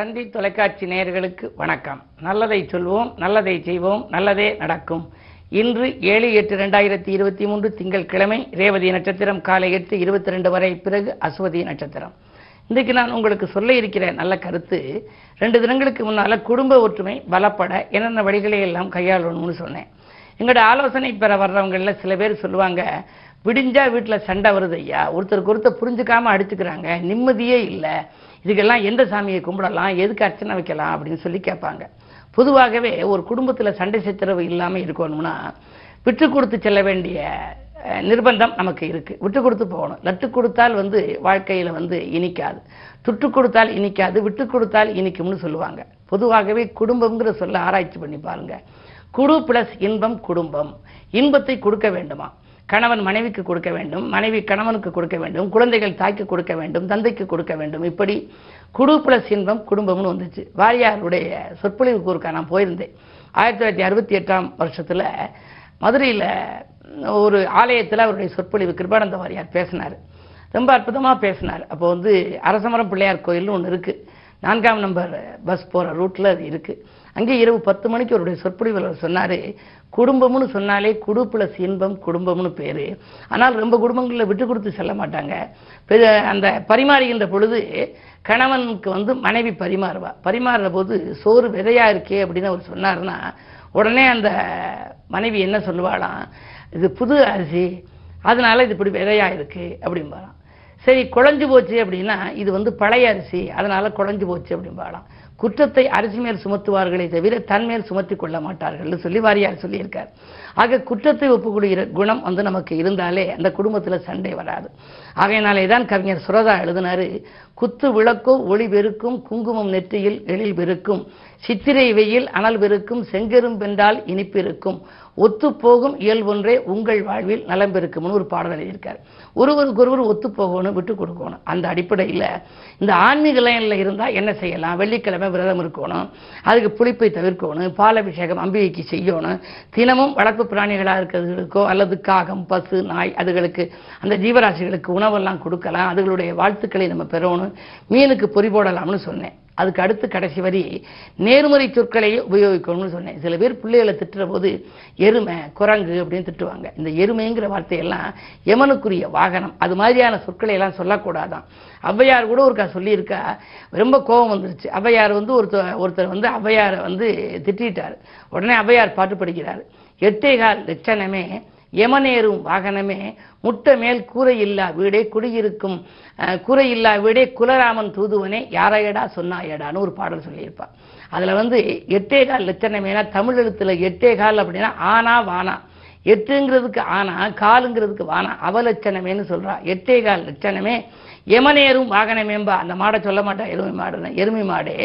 தந்தி தொலைக்காட்சி நேயர்களுக்கு வணக்கம். நல்லதை சொல்வோம் நல்லதை செய்வோம் நல்லதே நடக்கும். இன்று ஏழு எட்டு ரெண்டாயிரத்தி இருபத்தி மூன்று திங்கட்கிழமை ரேவதி நட்சத்திரம் காலை எட்டு இருபத்தி ரெண்டு வரை பிறகு அஸ்வதி நட்சத்திரம். இன்றைக்கு நான் உங்களுக்கு சொல்ல இருக்கிற நல்ல கருத்து ரெண்டு தினங்களுக்கு முன்னால குடும்ப ஒற்றுமை பலப்பட என்னென்ன வழிகளை எல்லாம் கையாளணும்னு சொன்னேன். எங்களோட ஆலோசனை பெற வர்றவங்களில் சில பேர் சொல்லுவாங்க விடிஞ்சா வீட்டில் சண்டை வருது ஐயா. ஒருத்தருக்கு ஒருத்தர் புரிஞ்சுக்காம அடிச்சுக்கிறாங்க. நிம்மதியே இல்லை. இதுக்கெல்லாம் எந்த சாமியை கும்பிடலாம்? எதுக்கு அர்ச்சனை வைக்கலாம்? அப்படின்னு சொல்லி கேட்பாங்க. பொதுவாகவே ஒரு குடும்பத்தில் சண்டை சச்சரவு இல்லாமல் இருக்கணும்னா விட்டு கொடுத்து செல்ல வேண்டிய நிர்பந்தம் நமக்கு இருக்குது விட்டு கொடுத்து போகணும். லட்டு கொடுத்தால் வந்து வாழ்க்கையில் வந்து இனிக்காது. துட்டு கொடுத்தால் இனிக்காது. விட்டு கொடுத்தால் இனிக்கும்னு சொல்லுவாங்க. பொதுவாகவே குடும்பம்ங்கிற சொல்ல ஆராய்ச்சி பண்ணி பாருங்க. குடு பிளஸ் இன்பம் குடும்பம். இன்பத்தை கொடுக்க வேண்டுமா? கணவன் மனைவிக்கு கொடுக்க வேண்டும் மனைவி கணவனுக்கு கொடுக்க வேண்டும் குழந்தைகள் தாய்க்கு கொடுக்க வேண்டும் தந்தைக்கு கொடுக்க வேண்டும். இப்படி குடு பிளஸ் இன்பம் குடும்பம்னு வந்துச்சு. வாரியாருடைய சொற்பொழிவு கூறுக்கா நான் போயிருந்தேன். ஆயிரத்தி தொள்ளாயிரத்தி அறுபத்தி எட்டாம் வருஷத்தில் மதுரையில் ஒரு ஆலயத்தில் அவருடைய சொற்பொழிவு கிருபானந்த வாரியார் பேசினார். ரொம்ப அற்புதமாக பேசினார். அப்போ வந்து அரசமரம் பிள்ளையார் கோயில்னு ஒன்று இருக்குது நான்காம் நம்பர் பஸ் போகிற ரூட்டில் அது இருக்குது அங்கே இரவு பத்து மணிக்கு அவருடைய சொற்பொழிவில் சொன்னார் சொன்னாரு குடும்பம்னு சொன்னாலே குடு பிளஸ் இன்பம் குடும்பம்னு பேரு. ஆனால் ரொம்ப குடும்பங்களில் விட்டு கொடுத்து செல்ல மாட்டாங்க. பெ- அந்த பரிமாறுகின்ற பொழுது கணவனுக்கு வந்து மனைவி பரிமாறுவா. பரிமாறுற போது சோறு விதையா இருக்கே அப்படின்னு அவர் சொன்னார்னா உடனே அந்த மனைவி என்ன சொல்லுவாளாம் இது புது அரிசி அதனால இது இப்படி விதையா இருக்கு அப்படிம்பாராம் சரி குழஞ்சு போச்சு அப்படின்னா இது வந்து பழைய அரிசி அதனால குழஞ்சு போச்சு அப்படிம்பாராம் குற்றத்தை அரிசி மேல் சுமத்துவார்களே தவிர தன் மேல் சுமத்தி கொள்ள மாட்டார்கள்னு சொல்லி வாரியார் சொல்லியிருக்கார். ஆக குற்றத்தை ஒப்புக்கொள்கிற குணம் வந்து நமக்கு இருந்தாலே அந்த குடும்பத்தில் சண்டை வராது. ஆகையினாலே தான் கவிஞர் சுரதா எழுதினாரு குத்து விளக்கோ ஒளி பெருக்கும் குங்குமம் நெற்றியில் எழில் பெருக்கும் சித்திரை வெயில் அனல் பெருக்கும் செங்கெரும் பெண்டால் இனிப்பிருக்கும் ஒத்துப்போகும் இயல்பொன்றே உங்கள் வாழ்வில் நலம் பெருக்கும்னு ஒரு பாடல் எழுதியிருக்கார். ஒருவருக்கு ஒருவர் ஒத்து போகணும் விட்டு கொடுக்கணும். அந்த அடிப்படையில் இந்த ஆன்மீக லைனில் இருந்தால் என்ன செய்யலாம்? வெள்ளிக்கிழமை விரதம் இருக்கணும் அதுக்கு புளிப்பை தவிர்க்கணும் பாலபிஷேகம் அம்பிகைக்கு செய்யணும். தினமும் வளர்ப்பு பிராணிகளாக இருக்கிறதுக்கோ அல்லது காகம் பசு நாய் அதுகளுக்கு அந்த ஜீவராசிகளுக்கு உணவெல்லாம் கொடுக்கலாம். அதுகளுடைய வாழ்த்துக்களை நம்ம பெறணும். மீனுக்கு பொறி போடலாம்னு சொன்னேன். அதுக்கு அடுத்து கடைசி வரி நேர்முறை சொற்களையே உபயோகிக்கணும்னு சொன்னேன். சில பேர் பிள்ளைகளை திட்டுற போது எருமை குரங்கு அப்படின்னு திட்டுவாங்க. இந்த எருமைங்கிற வார்த்தையெல்லாம் எமனுக்குரிய வாகனம். அது மாதிரியான சொற்களை எல்லாம் சொல்லக்கூடாதான். ஔவையார் கூட ஒருக்கா சொல்லியிருக்கா ரொம்ப கோபம் வந்துருச்சு. ஔவையார் வந்து ஒருத்தர் ஒருத்தர் வந்து ஔவையாரை வந்து திட்டிட்டார். உடனே ஔவையார் பாட்டு படிக்கிறார். எட்டேகால் லட்சணமே எமனேறும் வாகனமே முட்டை மேல் கூரை இல்லா வீடே குடியிருக்கும் கூரையில்லா கூரை இல்லா வீடே குலராமன் தூதுவனே யாரையடா சொன்னாயடான்னு ஒரு பாடல் சொல்லியிருப்பான் அதில் வந்து எட்டேகால் லட்சணமேனா தமிழ் எழுத்துல எட்டேகால் அப்படின்னா ஆனா வானா. எட்டுங்கிறதுக்கு ஆனா காலுங்கிறதுக்கு வானா அவலட்சணமேன்னு சொல்றா. எட்டேகால் லட்சணமே எமனேறும் வாகனமேம்பா. அந்த மாடை சொல்ல மாட்டா எருமை மாடு எருமை மாடே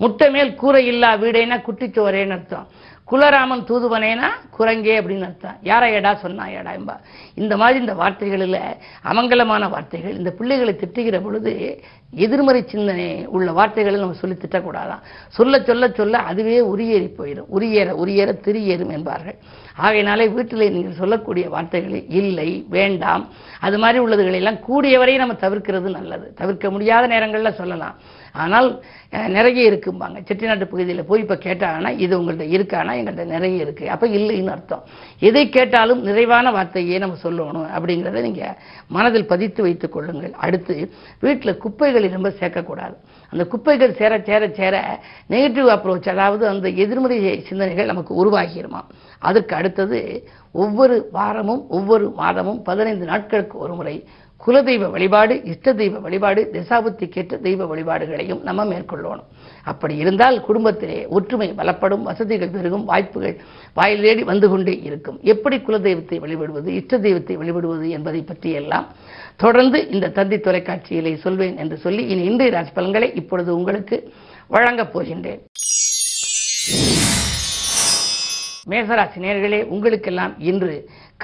முட்டை மேல் கூரை இல்லா வீடேனா குட்டிச்சோரேன்னு அர்த்தம். குலராமன் தூதுவனேனா? குரங்கே அப்படின்னு அர்த்தம். யாரையடா சொன்னாயடா என்பா. இந்த மாதிரி இந்த வார்த்தைகளில் அமங்கலமான வார்த்தைகள் இந்த பிள்ளைகளை திட்டுகிற பொழுது எதிர்மறை சிந்தனை உள்ள வார்த்தைகளை நம்ம சொல்லி திட்டக்கூடாதாம் சொல்ல சொல்ல சொல்ல அதுவே உரியேறி போயிடும். உரியேற உரியேற திரியேறும் என்பார்கள். ஆகையினாலே வீட்டில் நீங்கள் சொல்லக்கூடிய வார்த்தைகள் இல்லை வேண்டாம். அது மாதிரி உள்ளதுகளெல்லாம் எல்லாம் கூடியவரை நம்ம தவிர்க்கிறது நல்லது. தவிர்க்க முடியாத நேரங்களில் சொல்லலாம். ஆனால் நிறைய இருக்கும்பாங்க. செட்டிநாட்டு பகுதியில் போய் இப்போ கேட்டாங்கன்னா இது உங்கள்கிட்ட இருக்கானா எங்கள்கிட்ட நிறைய இருக்கு. அப்போ இல்லைன்னு அர்த்தம். எதை கேட்டாலும் நிறைவான வார்த்தையே நம்ம சொல்லணும் அப்படிங்கிறத நீங்கள் மனதில் பதித்து வைத்துக் கொள்ளுங்கள். அடுத்து வீட்டில் குப்பைகளை ரொம்ப சேர்க்கக்கூடாது. அந்த குப்பைகள் சேர சேர சேர நெகட்டிவ் அப்ரோச் அதாவது அந்த எதிர்மறை சிந்தனைகள் நமக்கு உருவாகிருமா அதற்கு அடுத்தது ஒவ்வொரு வாரமும் ஒவ்வொரு மாதமும் பதினைந்து நாட்களுக்கு ஒரு முறை குலதெய்வ வழிபாடு இஷ்ட தெய்வ வழிபாடு திசாபுத்திக்கேற்ற தெய்வ வழிபாடுகளையும் நம்ம மேற்கொள்ளணும். அப்படி இருந்தால் குடும்பத்திலே ஒற்றுமை பலப்படும் வசதிகள் பெருகும் வாய்ப்புகள் வாயில் தேடி வந்து கொண்டே இருக்கும். எப்படி குலதெய்வத்தை வழிபடுவது இஷ்ட தெய்வத்தை வழிபடுவது என்பதை பற்றியெல்லாம் தொடர்ந்து இந்த தந்தி தொலைக்காட்சியிலே சொல்வேன் என்று சொல்லி இனி இன்றைய ராசி பலன்களை இப்பொழுது உங்களுக்கு வழங்கப் போகின்றேன். மேசராசி நேர்களே உங்களுக்கெல்லாம் இன்று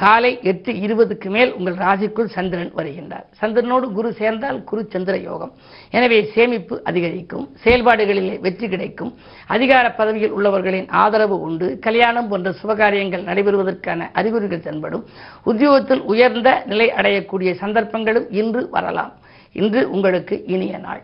காலை எட்டு இருபதுக்கு மேல் உங்கள் ராசிக்குள் சந்திரன் வருகின்றார். சந்திரனோடு குரு சேர்ந்தால் குரு சந்திர யோகம். எனவே சேமிப்பு அதிகரிக்கும் செயல்பாடுகளிலே வெற்றி கிடைக்கும். அதிகார பதவியில் உள்ளவர்களின் ஆதரவு உண்டு. கல்யாணம் போன்ற சுபகாரியங்கள் நடைபெறுவதற்கான அறிகுறிகள் தென்படும். உத்தியோகத்தில் உயர்ந்த நிலை அடையக்கூடிய சந்தர்ப்பங்களும் இன்று வரலாம். இன்று உங்களுக்கு இனிய நாள்.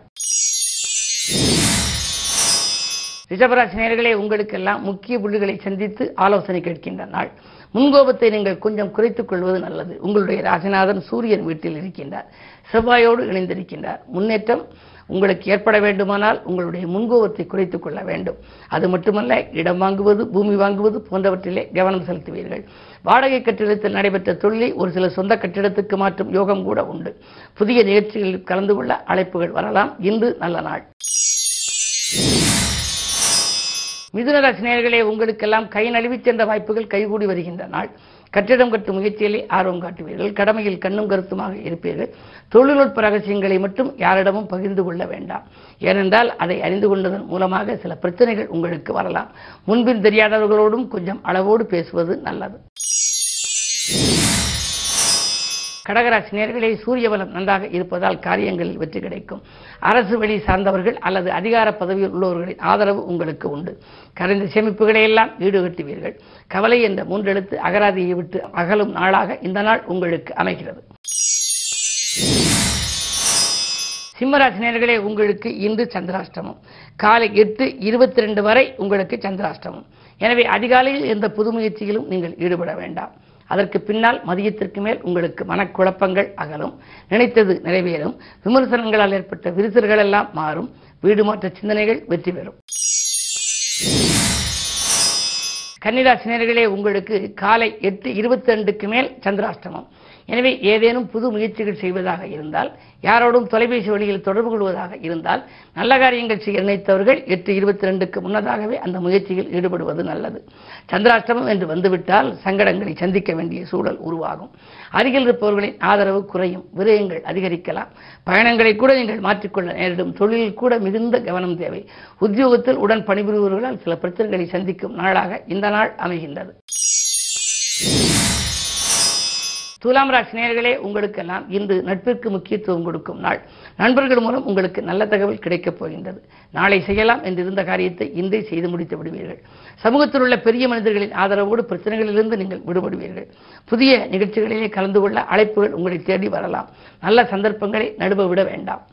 ரிஷபராசி நேர்களே உங்களுக்கெல்லாம் முக்கிய புள்ளிகளை சந்தித்து ஆலோசனை கேட்கின்ற நாள். முன்கோபத்தை நீங்கள் கொஞ்சம் குறைத்துக் கொள்வது நல்லது. உங்களுடைய ராசிநாதன் சூரியன் வீட்டில் இருக்கின்றார். செவ்வாயோடு இணைந்திருக்கின்றார். முன்னேற்றம் உங்களுக்கு ஏற்பட வேண்டுமானால் உங்களுடைய முன்கோபத்தை குறைத்துக் கொள்ள வேண்டும். அது மட்டுமல்ல இடம் வாங்குவது பூமி வாங்குவது போன்றவற்றிலே கவனம் செலுத்துவீர்கள். வாடகை கட்டிடத்தில் நடைபெற்ற தொழிலை ஒரு சில சொந்த கட்டிடத்துக்கு மாற்றும் யோகம் கூட உண்டு. புதிய நிகழ்ச்சிகளில் கலந்து கொள்ள அழைப்புகள் வரலாம். இன்று நல்ல நாள். மிதுனராசி நேயர்களே உங்களுக்கெல்லாம் கை நழுவி சென்ற வாய்ப்புகள் கைகூடி வருகின்ற நாள் கட்டிடம் கட்டும் முயற்சியிலே ஆர்வம் காட்டுவீர்கள் கடமையில் கண்ணும் கருத்துமாக இருப்பீர்கள். தொழில்நுட்ப ரகசியங்களை மட்டும் யாரிடமும் பகிர்ந்து கொள்ள வேண்டாம். ஏனென்றால் அதை அறிந்து கொண்டதன் மூலமாக சில பிரச்சனைகள் உங்களுக்கு வரலாம். முன்பின் தெரியாதவர்களோடும் கொஞ்சம் அளவோடு பேசுவது நல்லது. கடகராசி நேர்களை சூரிய பலம் நன்றாக இருப்பதால் காரியங்களில் வெற்றி கிடைக்கும். அரசு வழி சார்ந்தவர்கள் அல்லது அதிகார பதவியில் உள்ளவர்களின் ஆதரவு உங்களுக்கு உண்டு. கரைந்த சேமிப்புகளை எல்லாம் ஈடுகட்டுவீர்கள். கவலை என்ற மூன்றெழுத்து அகராதியை விட்டு அகலும் நாளாக இந்த நாள் உங்களுக்கு அமைகிறது. சிம்மராசி நேர்களே உங்களுக்கு இன்று சந்திராஷ்டமம். காலை எட்டு இருபத்தி ரெண்டு வரை உங்களுக்கு சந்திராஷ்டமம். எனவே அதிகாலையில் எந்த புது முயற்சியிலும் நீங்கள் ஈடுபட வேண்டாம். அதற்கு பின்னால் மதியத்திற்கு மேல் உங்களுக்கு மனக்குழப்பங்கள் அகலும். நினைத்தது நிறைவேறும். விமர்சனங்களால் ஏற்பட்ட விரிசல்கள் எல்லாம் மாறும். வீடு மாற்ற சிந்தனைகள் வெற்றி பெறும். கன்னிராசினியர்களே உங்களுக்கு காலை எட்டு இருபத்தி ரெண்டுக்கு மேல் சந்திராஷ்டமம். எனவே ஏதேனும் புது முயற்சிகள் செய்வதாக இருந்தால் யாரோடும் தொலைபேசி வழியில் தொடர்பு கொள்வதாக இருந்தால் நல்ல காரியங்கள் செய்ய நினைத்தவர்கள் எட்டு இருபத்தி ரெண்டுக்கு முன்னதாகவே அந்த முயற்சியில் ஈடுபடுவது நல்லது. சந்திராஷ்டமம் என்று வந்துவிட்டால் சங்கடங்களை சந்திக்க வேண்டிய சூழல் உருவாகும். அருகில் இருப்பவர்களின் ஆதரவு குறையும். விரயங்கள் அதிகரிக்கலாம். பயணங்களை கூட நீங்கள் மாற்றிக்கொள்ள நேரிடும். தொழிலில் கூட மிகுந்த கவனம் தேவை. உத்தியோகத்தில் உடன் பணிபுரிபவர்களால் சில பிரச்சனைகளை சந்திக்கும் நாளாக இந்த நாள் அமைகின்றது. துலாம் ராசி நேர்களே உங்களுக்கெல்லாம் இன்று நட்பிற்கு முக்கியத்துவம் கொடுக்கும் நாள். நண்பர்கள் மூலம் உங்களுக்கு நல்ல தகவல் கிடைக்கப் போகின்றது. நாளை செய்யலாம் என்றிருந்த காரியத்தை இன்றே செய்து முடித்து விடுவீர்கள். சமூகத்தில் உள்ள பெரிய மனிதர்களின் ஆதரவோடு பிரச்சனைகளிலிருந்து நீங்கள் விடுபடுவீர்கள். புதிய நிகழ்ச்சிகளிலே கலந்து கொள்ள அழைப்புகள் உங்களை தேடி வரலாம். நல்ல சந்தர்ப்பங்களை நடுவ விட வேண்டாம்.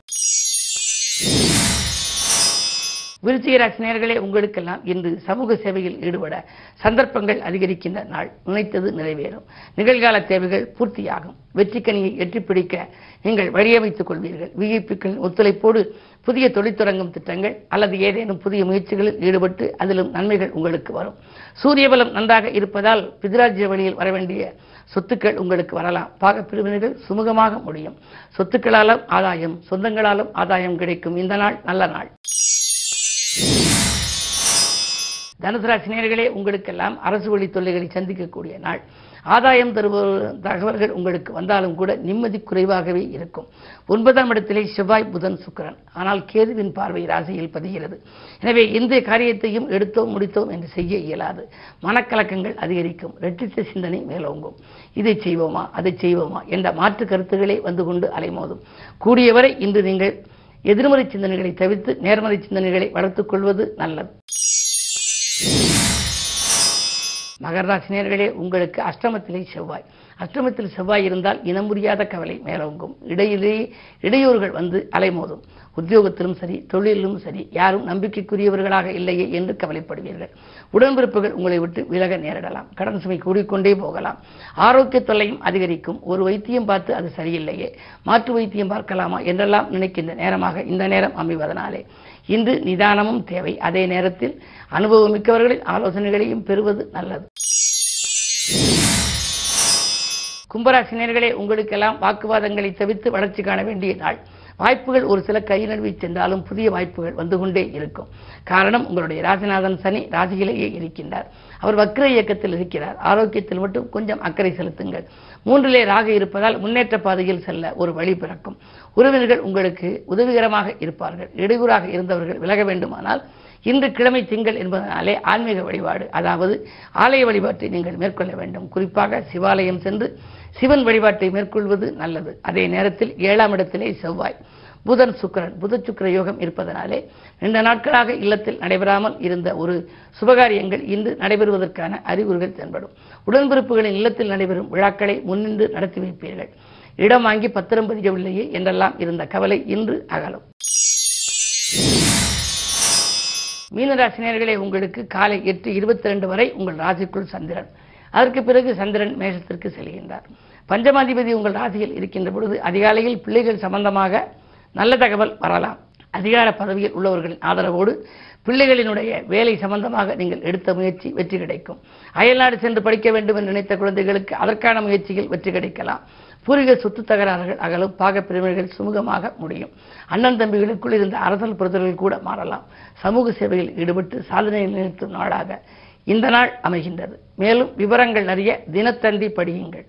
விருச்சிகராசி நேர்களே உங்களுக்கெல்லாம் இன்று சமூக சேவையில் ஈடுபட சந்தர்ப்பங்கள் அதிகரிக்கின்ற நாள். நினைத்தது நிறைவேறும். நிகழ்கால தேவைகள் பூர்த்தியாகும். வெற்றிக்கனியை எட்டிப்பிடிக்க நீங்கள் வழியமைத்துக் கொள்வீர்கள். விஐபிக்களின் ஒத்துழைப்போடு புதிய தொழில் தொடங்கும் திட்டங்கள் அல்லது ஏதேனும் புதிய முயற்சிகளில் ஈடுபட்டு அதிலும் நன்மைகள் உங்களுக்கு வரும். சூரிய பலம் நன்றாக இருப்பதால் பிதிராஜ்ய வழியில் வர வேண்டிய சொத்துக்கள் உங்களுக்கு வரலாம். பாக பிரிவினர்கள் சுமூகமாக முடியும். சொத்துக்களாலும் ஆதாயம் சொந்தங்களாலும் ஆதாயம் கிடைக்கும். இந்த நாள் நல்ல நாள். தனுசு ராசி உங்களுக்கெல்லாம் அரசு வழி தொல்லைகளை சந்திக்கக்கூடிய நாள். ஆதாயம் தருபவர் தகவல்கள் உங்களுக்கு வந்தாலும் கூட நிம்மதி குறைவாகவே இருக்கும். ஒன்பதாம் இடத்திலே செவ்வாய் புதன் சுக்கிரன். ஆனால் கேதுவின் பார்வை ராசியில் பதிகிறது. எனவே எந்த காரியத்தையும் எடுத்தோம் முடித்தோம் என்று செய்ய இயலாது. மனக்கலக்கங்கள் அதிகரிக்கும். ரெட்டித்த சிந்தனை மேலோங்கும். இதை செய்வோமா அதை செய்வோமா என்ற மாற்று கருத்துக்களே வந்து கொண்டு அலைமோதும். கூடியவரை இன்று நீங்கள் எதிர்மறை சிந்தனைகளை தவிர்த்து நேர்மறை சிந்தனைகளை வளர்த்துக் கொள்வது நல்லது. மகராசினியர்களே உங்களுக்கு அஷ்டமத்திலே செவ்வாய். அஷ்டமத்தில் செவ்வாய் இருந்தால் இனம் முடியாத கவலை மேலோங்கும். இடையிலேயே இடையூறுகள் வந்து அலைமோதும். உத்தியோகத்திலும் சரி தொழிலிலும் சரி யாரும் நம்பிக்கைக்குரியவர்களாக இல்லையே என்று கவலைப்படுவீர்கள். உடன்பிறப்புகள் உங்களை விட்டு விலக நேரிடலாம். கடன் சுமை கூடிக்கொண்டே போகலாம். ஆரோக்கிய தொல்லையும் அதிகரிக்கும். ஒரு வைத்தியம் பார்த்து அது சரியில்லையே. மாற்று வைத்தியம் பார்க்கலாமா என்றெல்லாம் நினைக்கின்ற நேரமாக இந்த நேரம் அமைவதனாலே. இன்று நிதானமும் தேவை. அதே நேரத்தில் அனுபவமிக்கவர்களின் ஆலோசனைகளையும் பெறுவது நல்லது. கும்பராசினியர்களே உங்களுக்கெல்லாம் வாக்குவாதங்களை தவிர்த்து வளர்ச்சி காண வேண்டிய நாள். வாய்ப்புகள் ஒரு சில கை நழுவி சென்றாலும் புதிய வாய்ப்புகள் வந்து கொண்டே இருக்கும். காரணம் உங்களுடைய ராசிநாதன் சனி ராசியிலேயே இருக்கின்றார். அவர் வக்ர இயக்கத்தில் இருக்கிறார். ஆரோக்கியத்தில் மட்டும் கொஞ்சம் அக்கறை செலுத்துங்கள். மூன்றிலே ராக இருப்பதால் முன்னேற்ற பாதையில் செல்ல ஒரு வழி பிறக்கும். உறவினர்கள் உங்களுக்கு உதவிகரமாக இருப்பார்கள். இடையூறாக இருந்தவர்கள் விலக வேண்டுமானால் இன்று கிழமை திங்கள் என்பதனாலே ஆன்மீக வழிபாடு அதாவது ஆலய வழிபாட்டை நீங்கள் மேற்கொள்ள வேண்டும். குறிப்பாக சிவாலயம் சென்று சிவன் வழிபாட்டை மேற்கொள்வது நல்லது. அதே நேரத்தில் ஏழாம் இடத்திலே செவ்வாய். புதன் சுக்கிரன் புத சுக்கிர யோகம் இருப்பதனாலே நீண்ட நாட்களாக இல்லத்தில் நடைபெறாமல் இருந்த ஒரு சுபகாரியங்கள் இன்று நடைபெறுவதற்கான அறிகுறிகள் தென்படும். உடன்பிறப்புகளின் இல்லத்தில் நடைபெறும் விழாக்களை முன்னின்று நடத்தி வைப்பீர்கள். இடம் வாங்கி பத்திரம் பதிக்கவில்லையே என்றெல்லாம் இருந்த கவலை இன்று அகலும். மீனராசினியர்களே உங்களுக்கு காலை எட்டு இருபத்தி ரெண்டு வரை உங்கள் ராசிக்குள் சந்திரன். அதற்கு பிறகு சந்திரன் மேஷத்திற்கு செல்கின்றார். பஞ்சமாதிபதி உங்கள் ராசியில் இருக்கின்ற பொழுது அதிகாலையில் பிள்ளைகள் சம்பந்தமாக நல்ல தகவல் வரலாம். அதிகார பதவியில் உள்ளவர்களின் ஆதரவோடு பிள்ளைகளினுடைய வேலை சம்பந்தமாக நீங்கள் எடுத்த முயற்சி வெற்றி கிடைக்கும். அயல்நாடு சென்று படிக்க வேண்டும் என்று நினைத்த குழந்தைகளுக்கு அதற்கான முயற்சிகள் வெற்றி கிடைக்கலாம். பூர்வீக சொத்து தகராறுகள் அகலும் பாகப்பிரிவினைகள் சுமூகமாக முடியும். அண்ணன் தம்பிகளுக்குள் இருந்த அரசல் புரிதல்கள் கூட மாறலாம். சமூக சேவையில் ஈடுபட்டு சாதனையில் நிறுத்தும் நாளாக இந்த நாள் அமைகின்றது. மேலும் விவரங்கள் அறிய தினத்தந்தி படியுங்கள்.